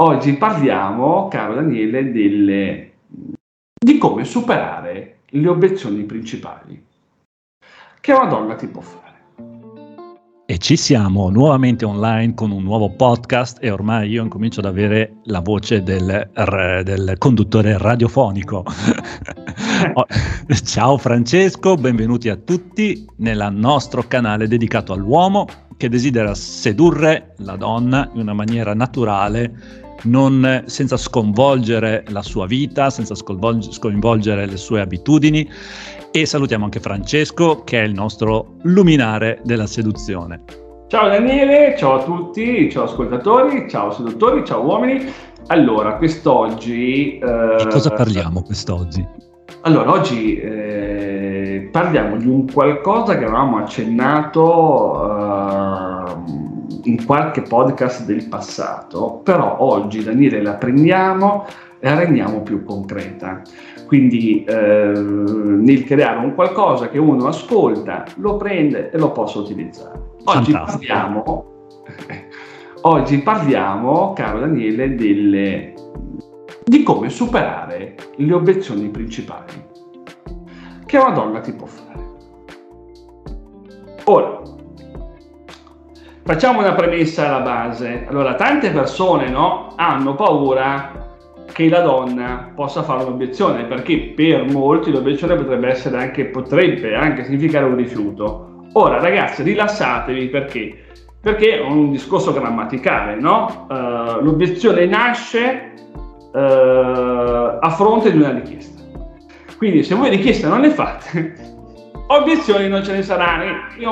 Oggi parliamo, caro Daniele, delle, di come superare le obiezioni principali che una donna ti può fare. E ci siamo nuovamente online con un nuovo podcast e ormai io incomincio ad avere la voce del, del conduttore radiofonico. Oh, ciao Francesco, benvenuti a tutti nel nostro canale dedicato all'uomo che desidera sedurre la donna in una maniera naturale non, senza sconvolgere la sua vita, senza sconvolgere le sue abitudini. E salutiamo anche Francesco, che è il nostro luminare della seduzione. Ciao Daniele, ciao a tutti, ciao ascoltatori, ciao seduttori, ciao uomini. Allora, quest'oggi... Eh, di cosa parliamo quest'oggi? Allora, oggi eh, parliamo di un qualcosa che avevamo accennato... Eh, in qualche podcast del passato, però oggi Daniele la prendiamo e la rendiamo più concreta. Quindi eh, nel creare un qualcosa che uno ascolta, lo prende e lo possa utilizzare. Oggi parliamo, oggi parliamo, caro Daniele, delle, di come superare le obiezioni principali che una donna ti può fare. Ora, Facciamo una premessa alla base. Allora, tante persone no, hanno paura che la donna possa fare un'obiezione, perché per molti l'obiezione potrebbe essere anche, potrebbe anche significare un rifiuto. Ora, ragazzi, rilassatevi perché? Perché è un discorso grammaticale, no? Uh, l'obiezione nasce uh, a fronte di una richiesta. Quindi, se voi richieste non le fate, Obiezioni non ce ne saranno.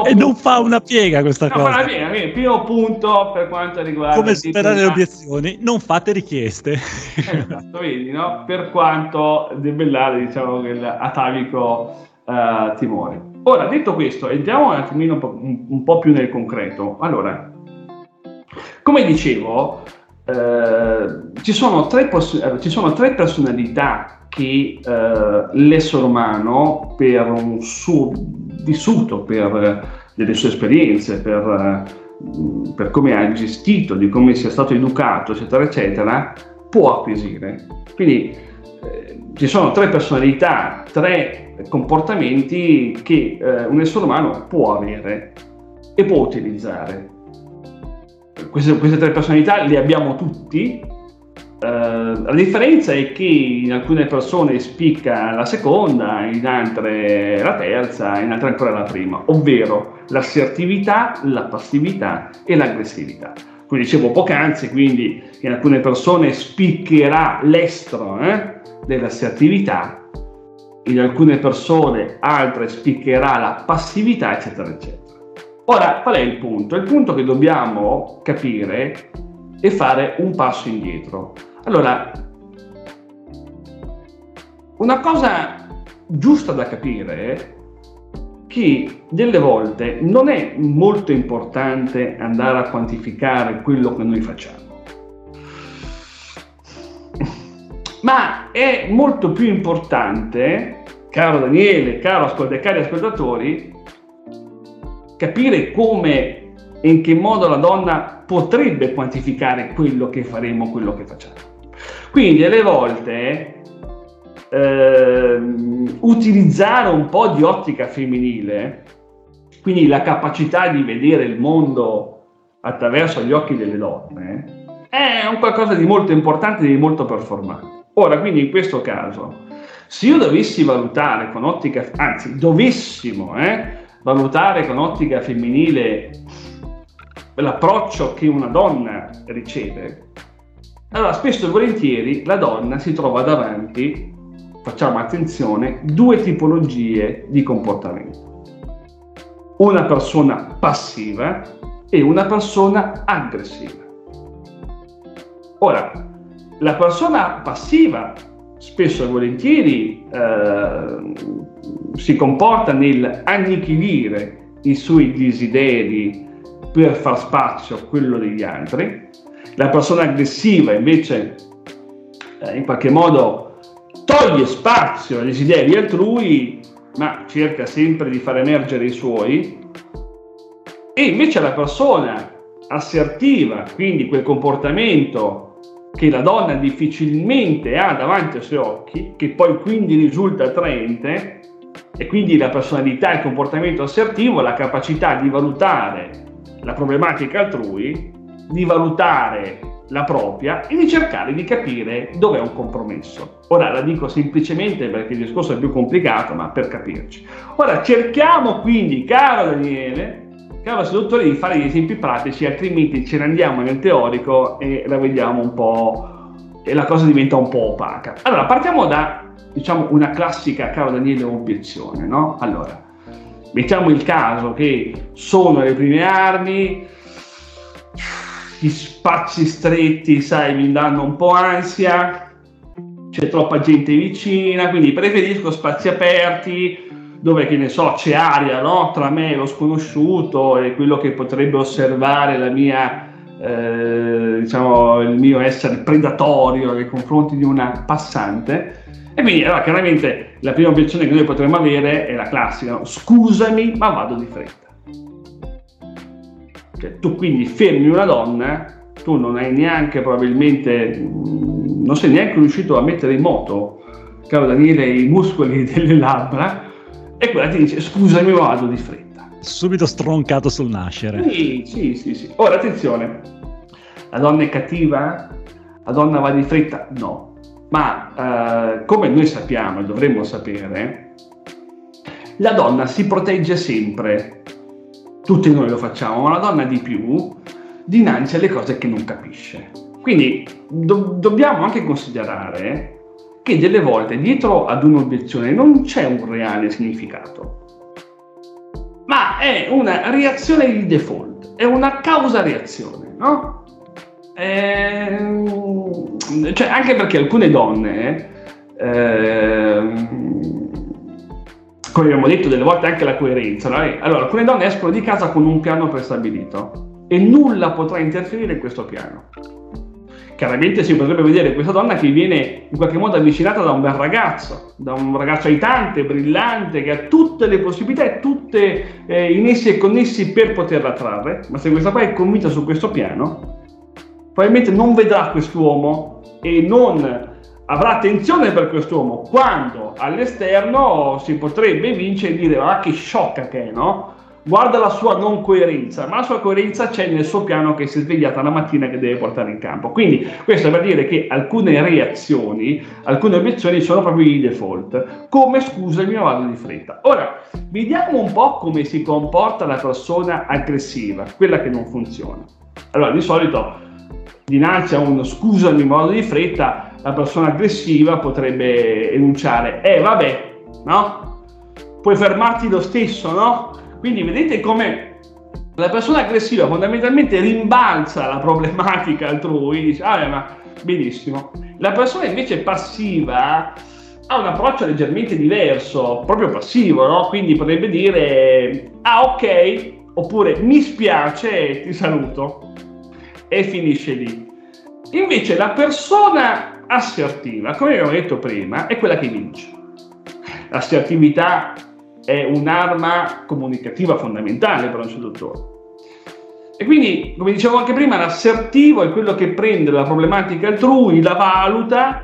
E non fa una piega questa non cosa. Fa una piega, quindi primo punto per quanto riguarda... Come superare le obiezioni? Non fate richieste. Esatto, vedi, no? Per quanto debellare, diciamo, atavico uh, timore. Ora, detto questo, entriamo un attimino un po', un, un po', più nel concreto. Allora, come dicevo, eh, ci, sono poss- eh, ci sono tre personalità che eh, l'essere umano per un suo vissuto, per delle sue esperienze, per, eh, per come ha gestito, di come sia stato educato, eccetera, eccetera, può acquisire. Quindi eh, ci sono tre personalità, tre comportamenti che eh, un essere umano può avere e può utilizzare. Queste, queste tre personalità le abbiamo tutti, Uh, la differenza è che in alcune persone spicca la seconda, in altre la terza, in altre ancora la prima, ovvero l'assertività, la passività e l'aggressività. Come dicevo poc'anzi, quindi in alcune persone spiccherà l'estro eh, dell'assertività, in alcune persone altre spiccherà la passività, eccetera, eccetera. Ora, qual è il punto? Il punto che dobbiamo capire e fare un passo indietro. Allora, una cosa giusta da capire è che delle volte non è molto importante andare a quantificare quello che noi facciamo, ma è molto più importante, caro Daniele, caro ascolt- cari ascoltatori, capire come e in che modo la donna potrebbe quantificare quello che faremo, quello che facciamo. Quindi alle volte eh, utilizzare un po' di ottica femminile, quindi la capacità di vedere il mondo attraverso gli occhi delle donne, è un qualcosa di molto importante e di molto performante. Ora, quindi in questo caso, se io dovessi valutare con ottica, anzi dovessimo eh, valutare con ottica femminile l'approccio che una donna riceve, allora spesso e volentieri la donna si trova davanti, facciamo attenzione, due tipologie di comportamento. Una persona passiva e una persona aggressiva. Ora, la persona passiva spesso e volentieri eh, si comporta nel annichilire i suoi desideri, per far spazio a quello degli altri. La persona aggressiva invece eh, in qualche modo toglie spazio ai desideri altrui, ma cerca sempre di far emergere i suoi. E invece la persona assertiva, quindi quel comportamento che la donna difficilmente ha davanti ai suoi occhi, che poi quindi risulta attraente, e quindi la personalità, il comportamento assertivo, la capacità di valutare la problematica altrui, di valutare la propria e di cercare di capire dov'è un compromesso. Ora la dico semplicemente perché il discorso è più complicato, ma per capirci. Ora cerchiamo quindi, caro Daniele, caro seduttore, di fare gli esempi pratici, altrimenti ce ne andiamo nel teorico e la vediamo un po' e la cosa diventa un po' opaca. Allora, partiamo da diciamo una classica, caro Daniele, obiezione, no? Allora, mettiamo il caso che sono le prime armi, gli spazi stretti, sai, mi danno un po' ansia, c'è troppa gente vicina, quindi preferisco spazi aperti dove, che ne so, c'è aria no? tra me e lo sconosciuto e quello che potrebbe osservare la mia, eh, diciamo, il mio essere predatorio nei confronti di una passante. E quindi, allora, chiaramente la prima obiezione che noi potremmo avere è la classica, no? scusami, ma vado di fretta. Cioè, tu quindi fermi una donna, tu non hai neanche probabilmente, non sei neanche riuscito a mettere in moto, caro Daniele, i muscoli delle labbra, e quella ti dice scusami ma vado di fretta. Subito stroncato sul nascere. Sì, sì, sì, sì. Ora attenzione, la donna è cattiva? La donna va di fretta? No. Ma eh, come noi sappiamo e dovremmo sapere, la donna si protegge sempre tutti noi lo facciamo, ma la donna di più dinanzi alle cose che non capisce. Quindi do- dobbiamo anche considerare che delle volte dietro ad un'obiezione non c'è un reale significato, ma è una reazione di default, è una causa-reazione, no? Ehm, cioè, anche perché alcune donne ehm, come abbiamo detto delle volte anche la coerenza. No? Allora, alcune donne escono di casa con un piano prestabilito e nulla potrà interferire in questo piano. Chiaramente si potrebbe vedere questa donna che viene in qualche modo avvicinata da un bel ragazzo, da un ragazzo aitante, brillante, che ha tutte le possibilità e tutti eh, i nessi e connessi per poterla attrarre, ma se questa qua è convinta su questo piano, probabilmente non vedrà quest'uomo e non avrà attenzione per quest'uomo quando all'esterno si potrebbe vincere e dire ah che sciocca che è no? Guarda la sua non coerenza ma la sua coerenza c'è nel suo piano che si è svegliata la mattina che deve portare in campo quindi questo è per dire che alcune reazioni alcune obiezioni sono proprio di default come scusami ma vado di fretta ora vediamo un po' come si comporta la persona aggressiva quella che non funziona allora di solito dinanzi a uno scusami ma vado di fretta la persona aggressiva potrebbe enunciare, eh vabbè, no? Puoi fermarti lo stesso, no? Quindi vedete come la persona aggressiva fondamentalmente rimbalza la problematica altrui, dice, ah ma benissimo. La persona invece passiva ha un approccio leggermente diverso, proprio passivo, no? Quindi potrebbe dire, ah ok, oppure mi spiace ti saluto. E finisce lì. Invece la persona assertiva, come abbiamo detto prima, è quella che vince. L'assertività è un'arma comunicativa fondamentale per un seduttore. E quindi, come dicevo anche prima, l'assertivo è quello che prende la problematica altrui, la valuta,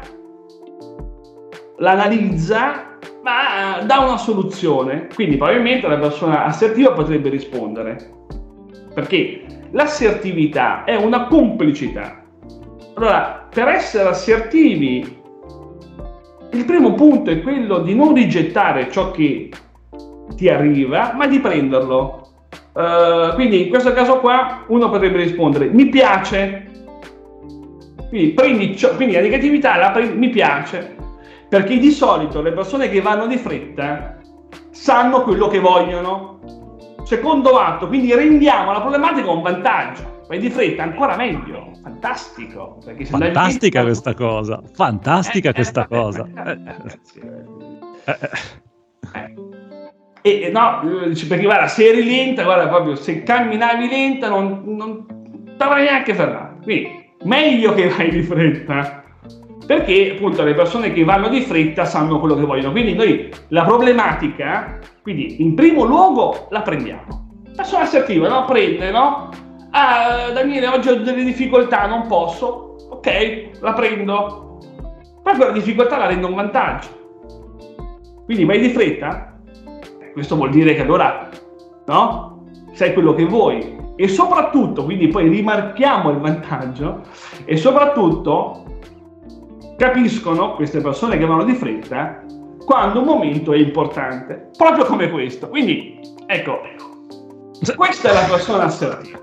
l'analizza, ma dà una soluzione. Quindi probabilmente la persona assertiva potrebbe rispondere. Perché l'assertività è una complicità allora, per essere assertivi, il primo punto è quello di non rigettare ciò che ti arriva, ma di prenderlo. Uh, quindi in questo caso qua uno potrebbe rispondere mi piace. Quindi, prendi quindi la negatività la prendi, mi piace. Perché di solito le persone che vanno di fretta sanno quello che vogliono. Secondo atto, quindi rendiamo la problematica un vantaggio vai di fretta ancora meglio fantastico fantastica fretta... questa cosa fantastica eh, questa eh, cosa eh, e no perché guarda se eri lenta guarda proprio se camminavi lenta non, non t'avrai neanche fermato quindi meglio che vai di fretta perché appunto le persone che vanno di fretta sanno quello che vogliono quindi noi la problematica quindi in primo luogo la prendiamo persona assertiva no? prende no ah Daniele oggi ho delle difficoltà non posso ok, la prendo. Poi quella difficoltà la rendo un vantaggio. Quindi vai di fretta? Questo vuol dire che allora, no? Sai quello che vuoi. E soprattutto, quindi poi rimarchiamo il vantaggio, e soprattutto capiscono queste persone che vanno di fretta quando un momento è importante, proprio come questo. Quindi, ecco, questa è la persona assertiva.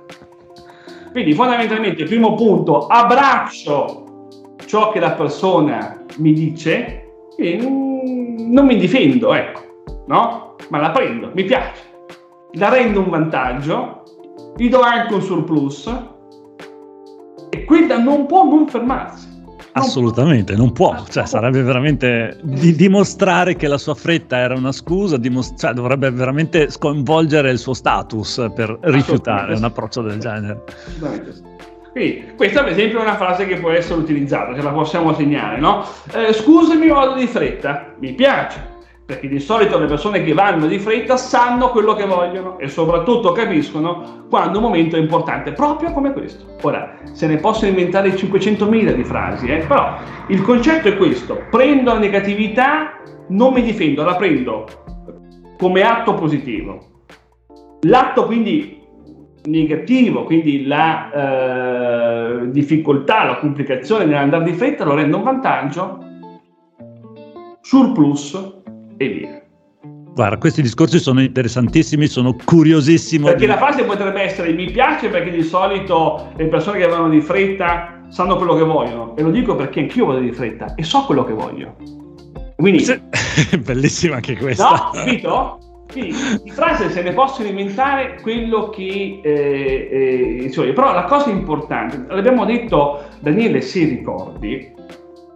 Quindi fondamentalmente, primo punto, abbraccio ciò che la persona mi dice e non mi difendo, ecco, no? Ma la prendo, mi piace, la rendo un vantaggio, gli do anche un surplus. E quella non può non fermarsi. Assolutamente, non può, cioè, sarebbe veramente di dimostrare che la sua fretta era una scusa, dimostra- cioè, dovrebbe veramente sconvolgere il suo status per rifiutare un approccio del genere. Quindi, questa per esempio è una frase che può essere utilizzata, ce la possiamo segnare, no? Eh, scusami, vado di fretta, mi piace, perché di solito le persone che vanno di fretta sanno quello che vogliono e soprattutto capiscono quando un momento è importante, proprio come questo. Ora, se ne possono inventare 500.000 di frasi, eh? però il concetto è questo, prendo la negatività, non mi difendo, la prendo come atto positivo. L'atto quindi negativo, quindi la eh, difficoltà, la complicazione nell'andare di fretta lo rendo un vantaggio, surplus e via. Guarda, questi discorsi sono interessantissimi, sono curiosissimo. Perché la frase potrebbe essere mi piace perché di solito le persone che vanno di fretta sanno quello che vogliono. E lo dico perché anch'io vado di fretta e so quello che voglio. Quindi, sì, bellissima anche questa. No, capito? Quindi di frase se ne possono inventare quello che eh, eh, cioè, però la cosa importante, l'abbiamo detto Daniele se ricordi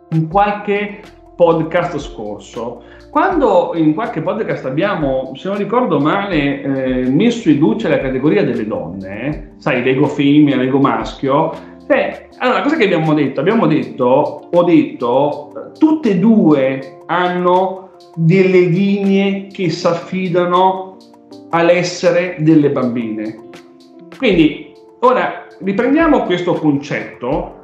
in qualche podcast scorso, quando in qualche podcast abbiamo, se non ricordo male, eh, messo in luce la categoria delle donne, sai, l'ego femmina, l'ego maschio, eh, allora cosa che abbiamo detto? Abbiamo detto, ho detto, tutte e due hanno delle linee che si affidano all'essere delle bambine. Quindi, ora riprendiamo questo concetto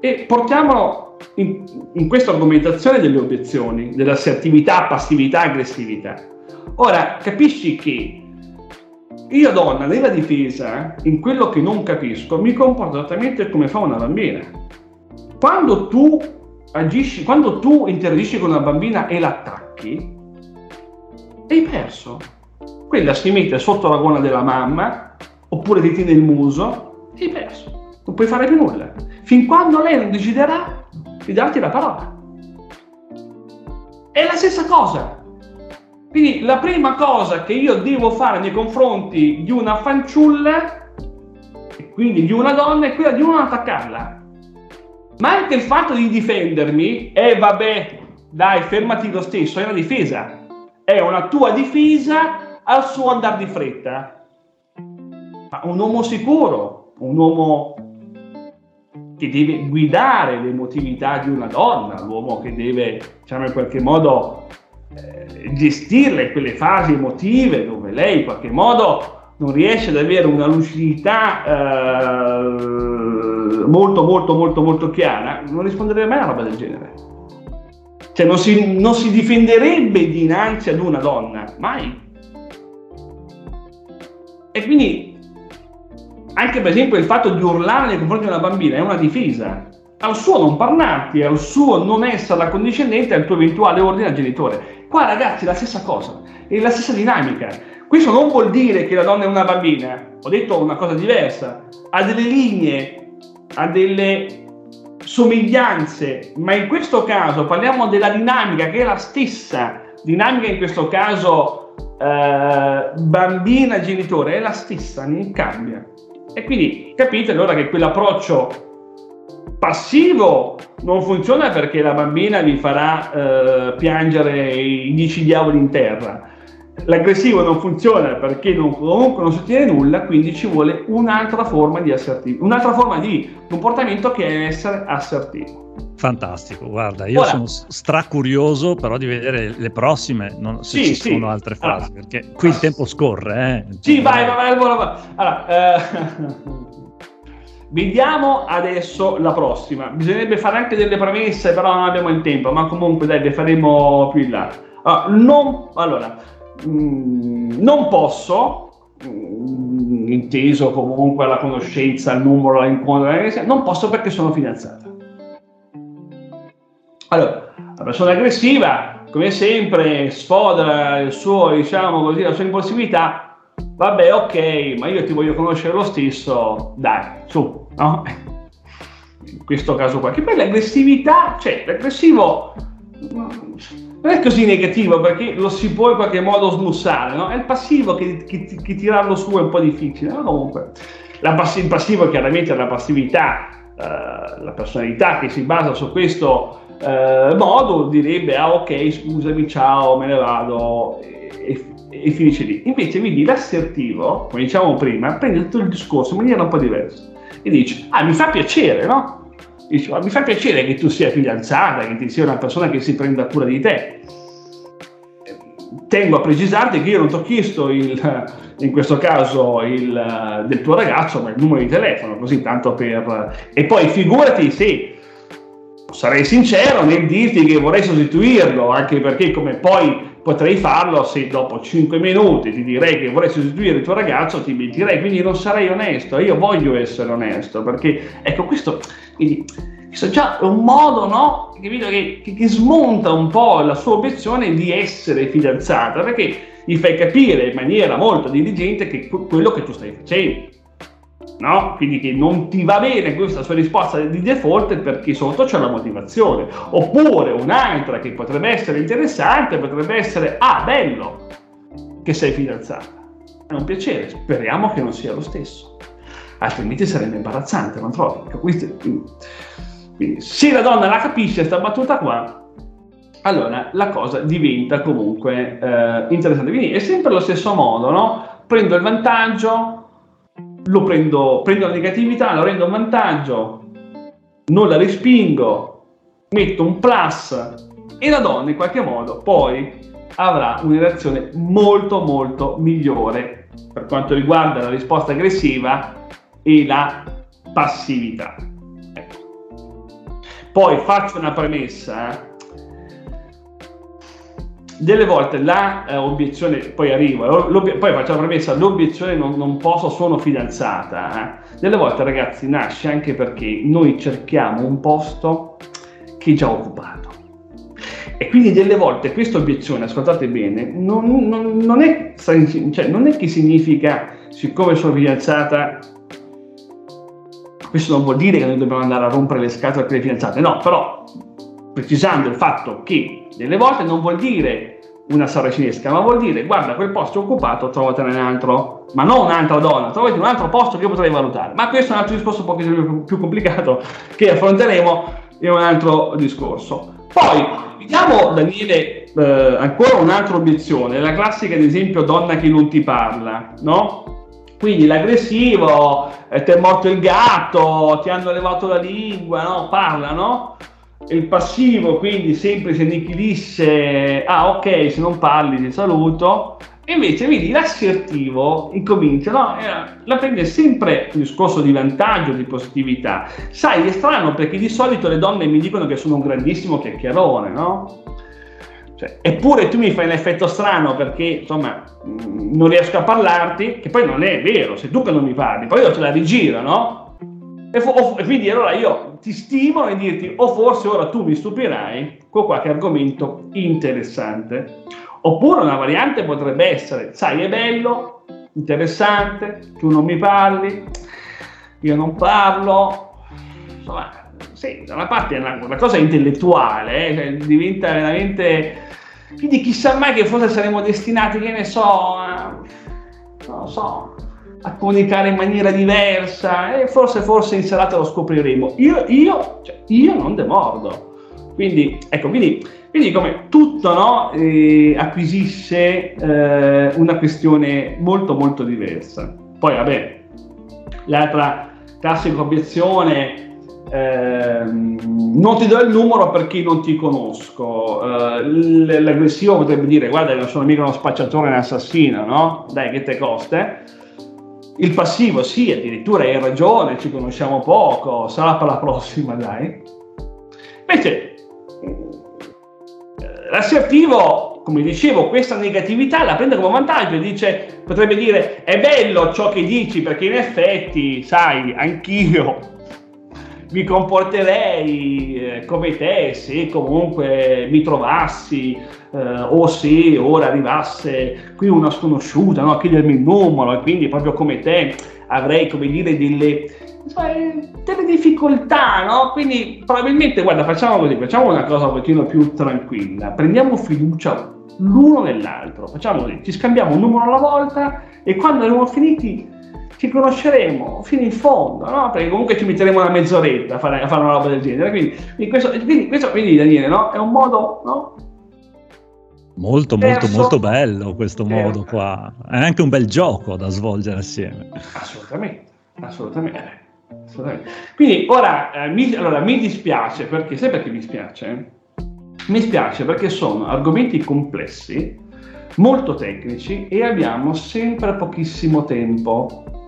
e portiamolo in, in questa argomentazione delle obiezioni, dell'assertività, passività, aggressività. Ora, capisci che io donna nella difesa, in quello che non capisco, mi comporto esattamente come fa una bambina. Quando tu agisci, quando tu interagisci con una bambina e l'attacchi, hai perso. Quella si mette sotto la gola della mamma, oppure ti tiene il muso, hai perso. Non puoi fare più nulla. Fin quando lei non deciderà di darti la parola. È la stessa cosa. Quindi la prima cosa che io devo fare nei confronti di una fanciulla, e quindi di una donna, è quella di non attaccarla. Ma anche il fatto di difendermi, e eh, vabbè, dai, fermati lo stesso, è una difesa. È una tua difesa al suo andare di fretta. Ma un uomo sicuro, un uomo che deve guidare l'emotività di una donna, l'uomo che deve, diciamo, in qualche modo eh, gestirle quelle fasi emotive dove lei in qualche modo non riesce ad avere una lucidità eh, molto molto molto molto chiara, non risponderebbe mai a una roba del genere. Cioè non si, non si difenderebbe dinanzi ad una donna, mai. E quindi anche per esempio il fatto di urlare nei confronti di una bambina è una difesa. Al suo non parlarti, al suo non essere accondiscendente al tuo eventuale ordine al genitore. Qua ragazzi è la stessa cosa, è la stessa dinamica. Questo non vuol dire che la donna è una bambina, ho detto una cosa diversa, ha delle linee, ha delle somiglianze, ma in questo caso parliamo della dinamica che è la stessa dinamica in questo caso eh, bambina genitore è la stessa, non cambia. E quindi capite allora che quell'approccio passivo non funziona perché la bambina vi farà eh, piangere i dieci diavoli in terra. L'aggressivo non funziona perché non, comunque non sostiene nulla, quindi ci vuole un'altra forma di assertivo, un'altra forma di comportamento che è essere assertivo. Fantastico, guarda, io Ora, sono stracurioso però di vedere le prossime, non, se sì, ci sì. sono altre frasi, allora, perché qui il tempo scorre. Eh. Sì, vai, vai, vai, vai. Allora, eh, vediamo adesso la prossima. Bisognerebbe fare anche delle premesse, però non abbiamo il tempo, ma comunque dai, le faremo più in là. Allora, non, allora, mh, mm, non posso, mh, mm, inteso comunque la conoscenza, il numero, l'incontro, non posso perché sono fidanzata. Allora, la persona aggressiva, come sempre, sfodera suo, diciamo così, la sua impulsività. Vabbè, ok, ma io ti voglio conoscere lo stesso, dai, su, no? In questo caso qua. Che poi l'aggressività, cioè, l'aggressivo non è così negativo perché lo si può in qualche modo smussare, no? È il passivo che, che, che tirarlo su è un po' difficile, ma comunque pass- il passivo chiaramente è la passività, eh, la personalità che si basa su questo eh, modo direbbe ah ok scusami ciao me ne vado e, e, finisce lì. Invece vedi l'assertivo, come diciamo prima, prende tutto il discorso in maniera un po' diversa e dice ah mi fa piacere, no? Dice, mi fa piacere che tu sia fidanzata, che ti sia una persona che si prenda cura di te. Tengo a precisarti che io non ti ho chiesto il, in questo caso il, del tuo ragazzo, ma il numero di telefono, così tanto per... E poi figurati se sarei sincero nel dirti che vorrei sostituirlo, anche perché come poi potrei farlo se dopo 5 minuti ti direi che vorrei sostituire il tuo ragazzo, ti mentirei, quindi non sarei onesto, io voglio essere onesto, perché ecco questo quindi questo già è un modo no, che, che, che, smonta un po' la sua obiezione di essere fidanzata, perché gli fai capire in maniera molto diligente che quello che tu stai facendo. No? Quindi che non ti va bene questa sua risposta di default perché sotto c'è la motivazione. Oppure un'altra che potrebbe essere interessante potrebbe essere, ah bello che sei fidanzata. È un piacere, speriamo che non sia lo stesso altrimenti sarebbe imbarazzante, non trovi? Quindi, se la donna la capisce questa battuta qua, allora la cosa diventa comunque eh, interessante. Quindi è sempre lo stesso modo, no? Prendo il vantaggio, lo prendo, prendo la negatività, lo rendo un vantaggio, non la respingo, metto un plus e la donna in qualche modo poi avrà una reazione molto molto migliore per quanto riguarda la risposta aggressiva e la passività. Ecco. Poi faccio una premessa. Eh. Delle volte la eh, obiezione, poi arrivo, poi faccio la premessa, l'obiezione non, non posso, sono fidanzata. Eh. Delle volte ragazzi nasce anche perché noi cerchiamo un posto che è già occupato. E quindi delle volte questa obiezione, ascoltate bene, non, non, non, è, cioè, non è che significa, siccome sono fidanzata, questo non vuol dire che noi dobbiamo andare a rompere le scatole per le fidanzate, no, però precisando il fatto che delle volte non vuol dire una saracinesca, ma vuol dire guarda quel posto è occupato, trovatene un altro, ma non un'altra donna, trovati un altro posto che io potrei valutare. Ma questo è un altro discorso un po' più, più complicato che affronteremo in un altro discorso. Poi vediamo Daniele eh, ancora un'altra obiezione, la classica ad esempio donna che non ti parla, no? Quindi l'aggressivo, eh, ti è morto il gatto, ti hanno levato la lingua, no? Parla, no? Il passivo, quindi sempre se nichilisse, ah ok, se non parli ti saluto. Invece vedi l'assertivo incomincia, no? Eh, la prende sempre un discorso di vantaggio, di positività. Sai, è strano perché di solito le donne mi dicono che sono un grandissimo chiacchierone, no? Cioè, eppure tu mi fai un effetto strano perché insomma non riesco a parlarti, che poi non è vero, sei tu che non mi parli, poi io te la rigiro, no? E, fo- e quindi allora io ti stimo e dirti, o forse ora tu mi stupirai con qualche argomento interessante. Oppure una variante potrebbe essere, sai, è bello, interessante, tu non mi parli, io non parlo, insomma, sì, da una parte è una, una cosa intellettuale, eh, cioè diventa veramente quindi chissà mai che forse saremo destinati, che ne so, a, non so, a comunicare in maniera diversa e forse, forse in serata lo scopriremo. Io, io, cioè, io non demordo. Quindi, ecco, quindi, quindi come tutto no, eh, acquisisce eh, una questione molto molto diversa. Poi, vabbè, l'altra classica obiezione Ehm, non ti do il numero perché non ti conosco. Uh, l'aggressivo potrebbe dire: Guarda, non sono mica uno spacciatore, un assassino, no? Dai, che te costa? Il passivo, sì, addirittura hai ragione, ci conosciamo poco, sarà per la prossima, dai. Invece, eh, l'assertivo, come dicevo, questa negatività la prende come vantaggio e dice, potrebbe dire, è bello ciò che dici perché in effetti, sai, anch'io mi comporterei eh, come te se comunque mi trovassi eh, o se ora arrivasse qui una sconosciuta no, a chiedermi il numero e quindi proprio come te avrei come dire delle, delle difficoltà no? quindi probabilmente guarda facciamo così facciamo una cosa un pochino più tranquilla prendiamo fiducia l'uno nell'altro facciamo così ci scambiamo un numero alla volta e quando avremo finiti ci conosceremo fino in fondo, no? Perché comunque ci metteremo una mezz'oretta a fare, a fare una roba del genere. Quindi, quindi, questo, quindi, questo, quindi Daniele, no? È un modo, no? Molto, molto, molto bello questo Terzo. modo qua. È anche un bel gioco da svolgere assieme. Assolutamente, assolutamente. assolutamente. Quindi ora eh, mi, allora, mi dispiace perché, sai perché mi spiace? Mi spiace perché sono argomenti complessi, molto tecnici e abbiamo sempre pochissimo tempo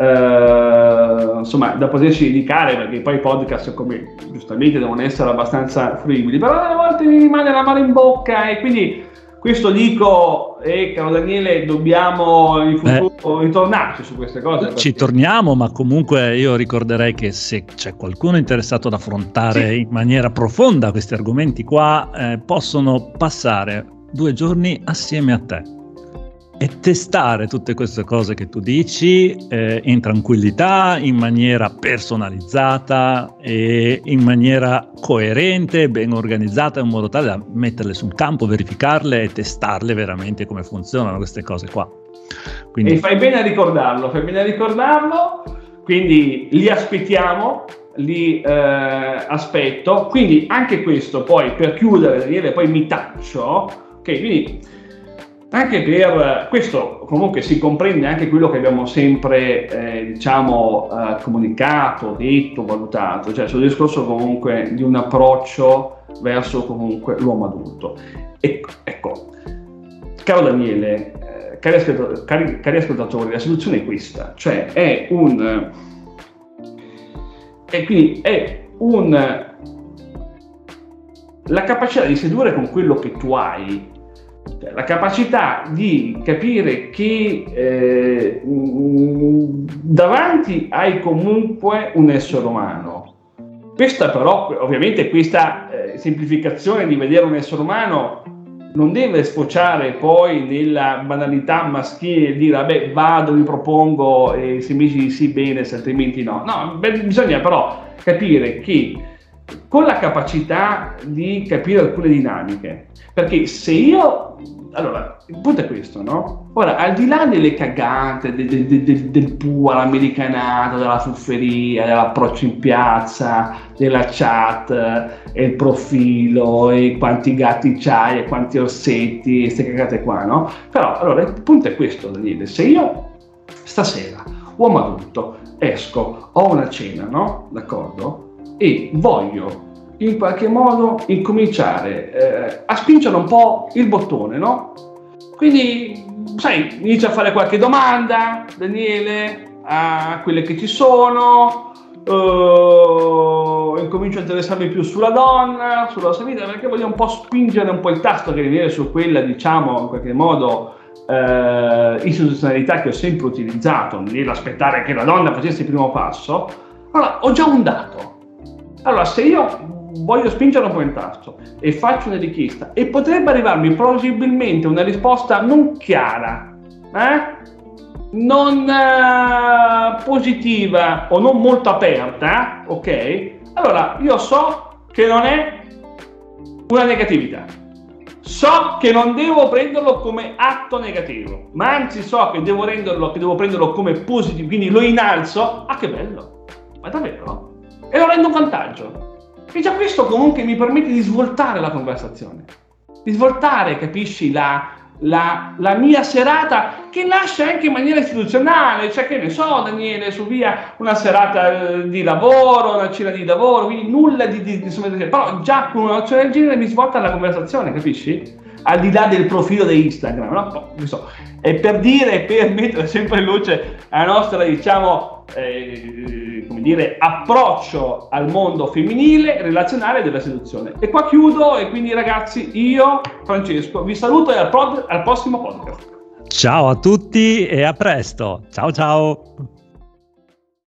eh, insomma, da poterci dedicare, perché poi i podcast, come giustamente, devono essere abbastanza fruibili, però a volte mi rimane la mano in bocca e quindi questo dico, e eh, caro Daniele, dobbiamo in futuro eh, ritornarci su queste cose. Perché... Ci torniamo, ma comunque io ricorderei che se c'è qualcuno interessato ad affrontare sì. in maniera profonda questi argomenti qua, eh, possono passare due giorni assieme a te e testare tutte queste cose che tu dici eh, in tranquillità, in maniera personalizzata e in maniera coerente, ben organizzata, in modo tale da metterle sul campo, verificarle e testarle veramente come funzionano queste cose qua. Quindi... E fai bene a ricordarlo, fai bene a ricordarlo, quindi li aspettiamo, li eh, aspetto, quindi anche questo poi per chiudere, poi mi taccio, ok? Quindi anche per questo comunque si comprende anche quello che abbiamo sempre eh, diciamo eh, comunicato, detto, valutato, cioè sul discorso comunque di un approccio verso comunque l'uomo adulto. Ecco, ecco. caro Daniele, eh, cari, ascoltatori, cari, cari, ascoltatori, la soluzione è questa, cioè è un e quindi è un la capacità di sedurre con quello che tu hai cioè, la capacità di capire che eh, davanti hai comunque un essere umano. Questa però, ovviamente, questa eh, semplificazione di vedere un essere umano non deve sfociare poi nella banalità maschile dire vabbè vado, mi propongo e se mi dici sì bene, se altrimenti no. No, beh, bisogna però capire che con la capacità di capire alcune dinamiche, perché se io allora, il punto è questo, no? Ora, al di là delle cagate, del, del, del, del PUA, l'americanato, della fufferia, dell'approccio in piazza, della chat, e il profilo, e quanti gatti c'hai, e quanti orsetti, e queste cagate qua, no? Però, allora, il punto è questo, Daniele. Se io stasera, uomo adulto, esco, ho una cena, no? D'accordo? E voglio in qualche modo incominciare eh, a spingere un po' il bottone, no? Quindi, sai, inizia a fare qualche domanda, Daniele, a quelle che ci sono, uh, incomincio a interessarmi più sulla donna, sulla sua vita, perché voglio un po' spingere un po' il tasto che viene su quella, diciamo, in qualche modo, uh, istituzionalità che ho sempre utilizzato nell'aspettare che la donna facesse il primo passo. Allora, ho già un dato. Allora, se io voglio spingere un po' il tasto e faccio una richiesta e potrebbe arrivarmi plausibilmente una risposta non chiara, eh? non eh, positiva o non molto aperta, ok? Allora io so che non è una negatività. So che non devo prenderlo come atto negativo, ma anzi so che devo, renderlo, che devo prenderlo come positivo, quindi lo innalzo. Ah, che bello! Ma davvero? E lo rendo un vantaggio. E già questo comunque mi permette di svoltare la conversazione, di svoltare, capisci, la, la, la, mia serata che nasce anche in maniera istituzionale, cioè che ne so Daniele, su via una serata eh, di lavoro, una cena di lavoro, quindi nulla di, di, di, però già con un'azione del genere mi svolta la conversazione, capisci? al di là del profilo di Instagram, no? so, è per dire, per mettere sempre in luce la nostra, diciamo, eh, dire, approccio al mondo femminile, relazionale della seduzione. E qua chiudo e quindi ragazzi, io, Francesco, vi saluto e al, pod- al prossimo podcast. Ciao a tutti e a presto. Ciao ciao.